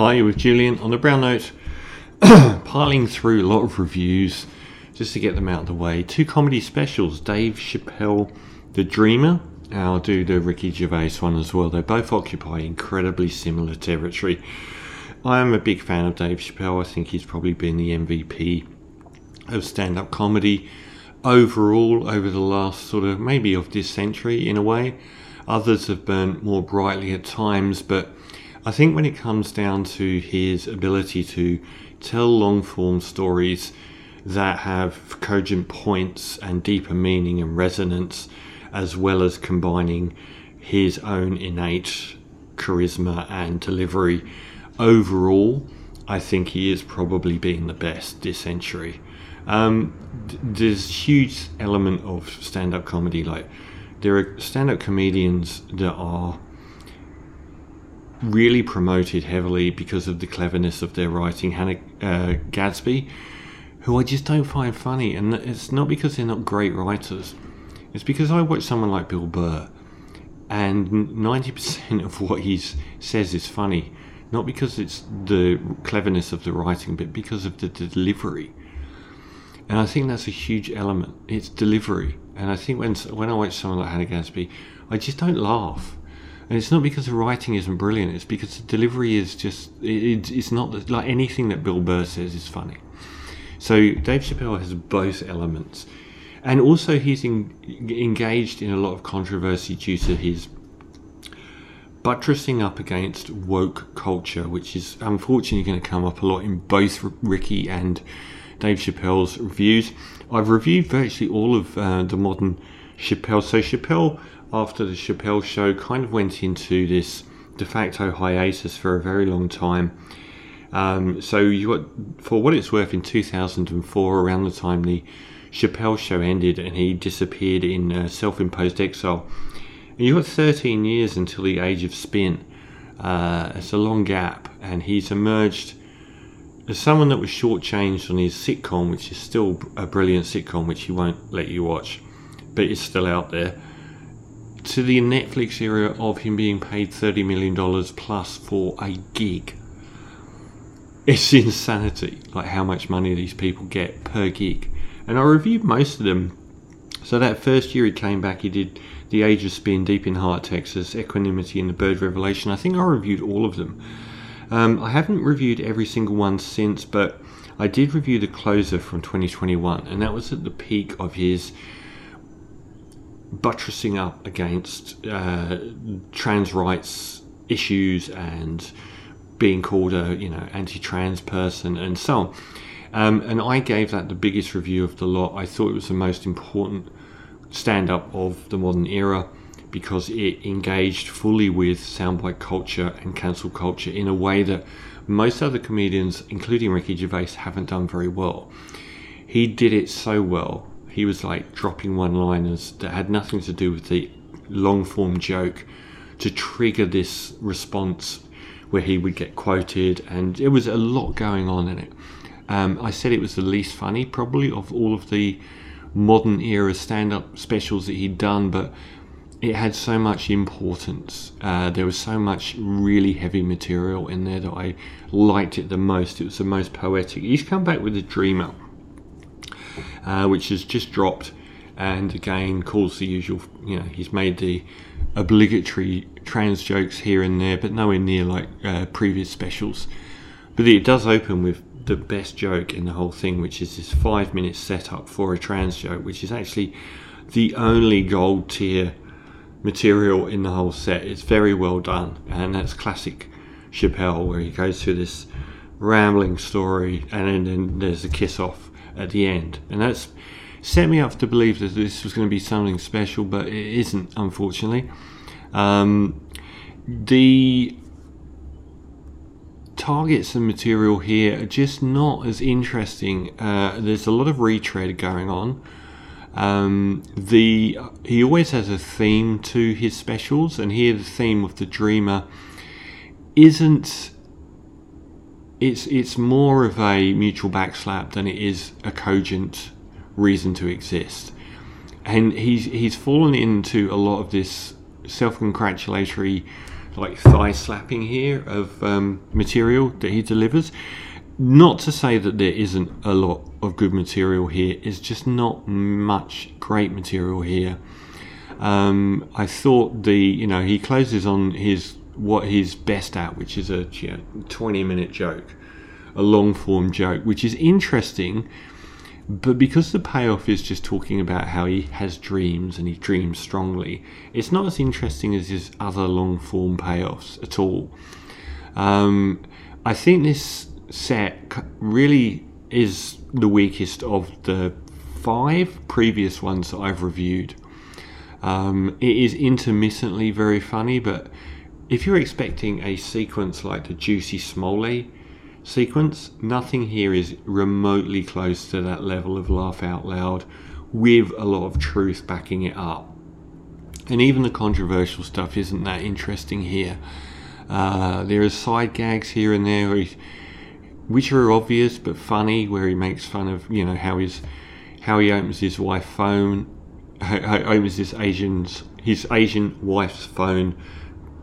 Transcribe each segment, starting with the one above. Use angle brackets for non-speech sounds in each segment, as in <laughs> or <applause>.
Hi, you with Julian on the Brown Note, <coughs> piling through a lot of reviews just to get them out of the way. Two comedy specials Dave Chappelle, The Dreamer, I'll do the Ricky Gervais one as well. They both occupy incredibly similar territory. I am a big fan of Dave Chappelle. I think he's probably been the MVP of stand up comedy overall over the last sort of maybe of this century in a way. Others have burnt more brightly at times, but I think when it comes down to his ability to tell long form stories that have cogent points and deeper meaning and resonance, as well as combining his own innate charisma and delivery, overall, I think he is probably being the best this century. Um, there's huge element of stand up comedy, like there are stand up comedians that are really promoted heavily because of the cleverness of their writing. Hannah uh, Gadsby, who I just don't find funny, and it's not because they're not great writers. It's because I watch someone like Bill Burr, and 90% <laughs> of what he says is funny, not because it's the cleverness of the writing, but because of the delivery. And I think that's a huge element. It's delivery. And I think when when I watch someone like Hannah Gadsby, I just don't laugh. And it's not because the writing isn't brilliant. It's because the delivery is just it, it's not like anything that Bill Burr says is funny. So Dave Chappelle has both elements, and also he's in, engaged in a lot of controversy due to his buttressing up against woke culture, which is unfortunately going to come up a lot in both Ricky and Dave Chappelle's reviews. I've reviewed virtually all of uh, the modern Chappelle. So Chappelle, after the Chappelle show, kind of went into this de facto hiatus for a very long time. Um, so you got, for what it's worth, in 2004, around the time the Chappelle show ended, and he disappeared in uh, self-imposed exile. And you got 13 years until the age of spin. Uh, it's a long gap, and he's emerged as someone that was shortchanged on his sitcom, which is still a brilliant sitcom, which he won't let you watch, but it's still out there, to the Netflix era of him being paid $30 million plus for a gig. It's <laughs> insanity, like how much money these people get per gig. And I reviewed most of them. So that first year he came back, he did The Age of Spin, Deep in Heart, Texas, Equanimity, and The Bird Revelation. I think I reviewed all of them. Um, I haven't reviewed every single one since, but I did review the closer from 2021, and that was at the peak of his buttressing up against uh, trans rights issues and being called a you know anti-trans person and so on. Um, and I gave that the biggest review of the lot. I thought it was the most important stand-up of the modern era because it engaged fully with soundbite culture and cancel culture in a way that most other comedians, including Ricky Gervais, haven't done very well. He did it so well. He was like dropping one liners that had nothing to do with the long form joke to trigger this response where he would get quoted, and it was a lot going on in it. Um, I said it was the least funny, probably, of all of the modern era stand up specials that he'd done, but it had so much importance. Uh, there was so much really heavy material in there that I liked it the most. It was the most poetic. He's come back with a Dreamer, uh, which has just dropped, and again calls the usual. You know, he's made the obligatory trans jokes here and there, but nowhere near like uh, previous specials. But it does open with the best joke in the whole thing, which is this five minute setup for a trans joke, which is actually the only gold tier material in the whole set. It's very well done, and that's classic Chappelle, where he goes through this rambling story, and then, then there's a kiss off at the end, and that's set me up to believe that this was going to be something special, but it isn't, unfortunately. Um, the targets and material here are just not as interesting. Uh, there's a lot of retread going on. Um, the he always has a theme to his specials, and here the theme of the Dreamer isn't. It's it's more of a mutual backslap than it is a cogent reason to exist, and he's he's fallen into a lot of this self-congratulatory like thigh slapping here of um, material that he delivers. Not to say that there isn't a lot of good material here, it's just not much great material here. Um, I thought the you know he closes on his what he's best at, which is a you know, 20 minute joke, a long form joke, which is interesting. But because the payoff is just talking about how he has dreams and he dreams strongly, it's not as interesting as his other long form payoffs at all. Um, I think this set really is the weakest of the five previous ones that I've reviewed. Um, it is intermittently very funny, but if you're expecting a sequence like the Jussie Smollett sequence, nothing here is remotely close to that level of laugh out loud with a lot of truth backing it up. And even the controversial stuff isn't that interesting here. Uh, there are side gags here and there which are obvious but funny, where he makes fun of you know how his how he opens his wife phone, opens his Asian's his Asian wife's phone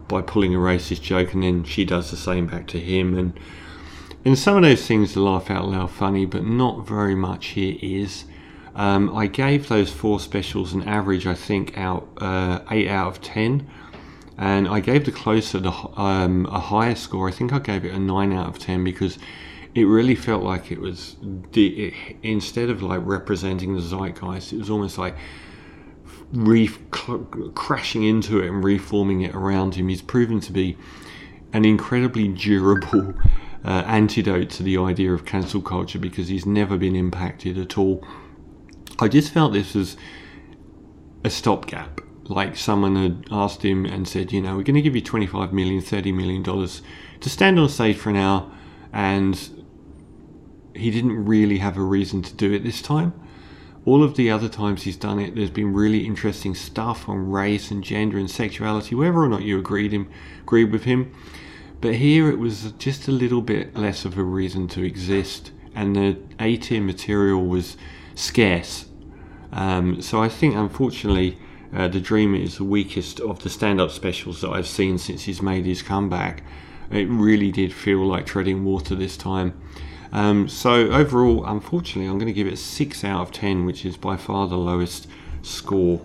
by pulling a racist joke, and then she does the same back to him, and and some of those things are laugh out loud funny, but not very much here is. Um, I gave those four specials an average, I think, out uh, eight out of ten, and I gave the closer the um, a higher score. I think I gave it a nine out of ten because it really felt like it was it, instead of like representing the zeitgeist, it was almost like re- crashing into it and reforming it around him. He's proven to be an incredibly durable uh, antidote to the idea of cancel culture because he's never been impacted at all. I just felt this was a stopgap. Like someone had asked him and said, you know, we're going to give you 25 million, 30 million dollars to stand on stage for an hour, and he didn't really have a reason to do it this time. All of the other times he's done it, there's been really interesting stuff on race and gender and sexuality, whether or not you agreed him, agreed with him. But here it was just a little bit less of a reason to exist, and the A tier material was scarce. Um, so I think, unfortunately, uh, The Dreamer is the weakest of the stand up specials that I've seen since he's made his comeback. It really did feel like treading water this time. Um, so, overall, unfortunately, I'm going to give it 6 out of 10, which is by far the lowest score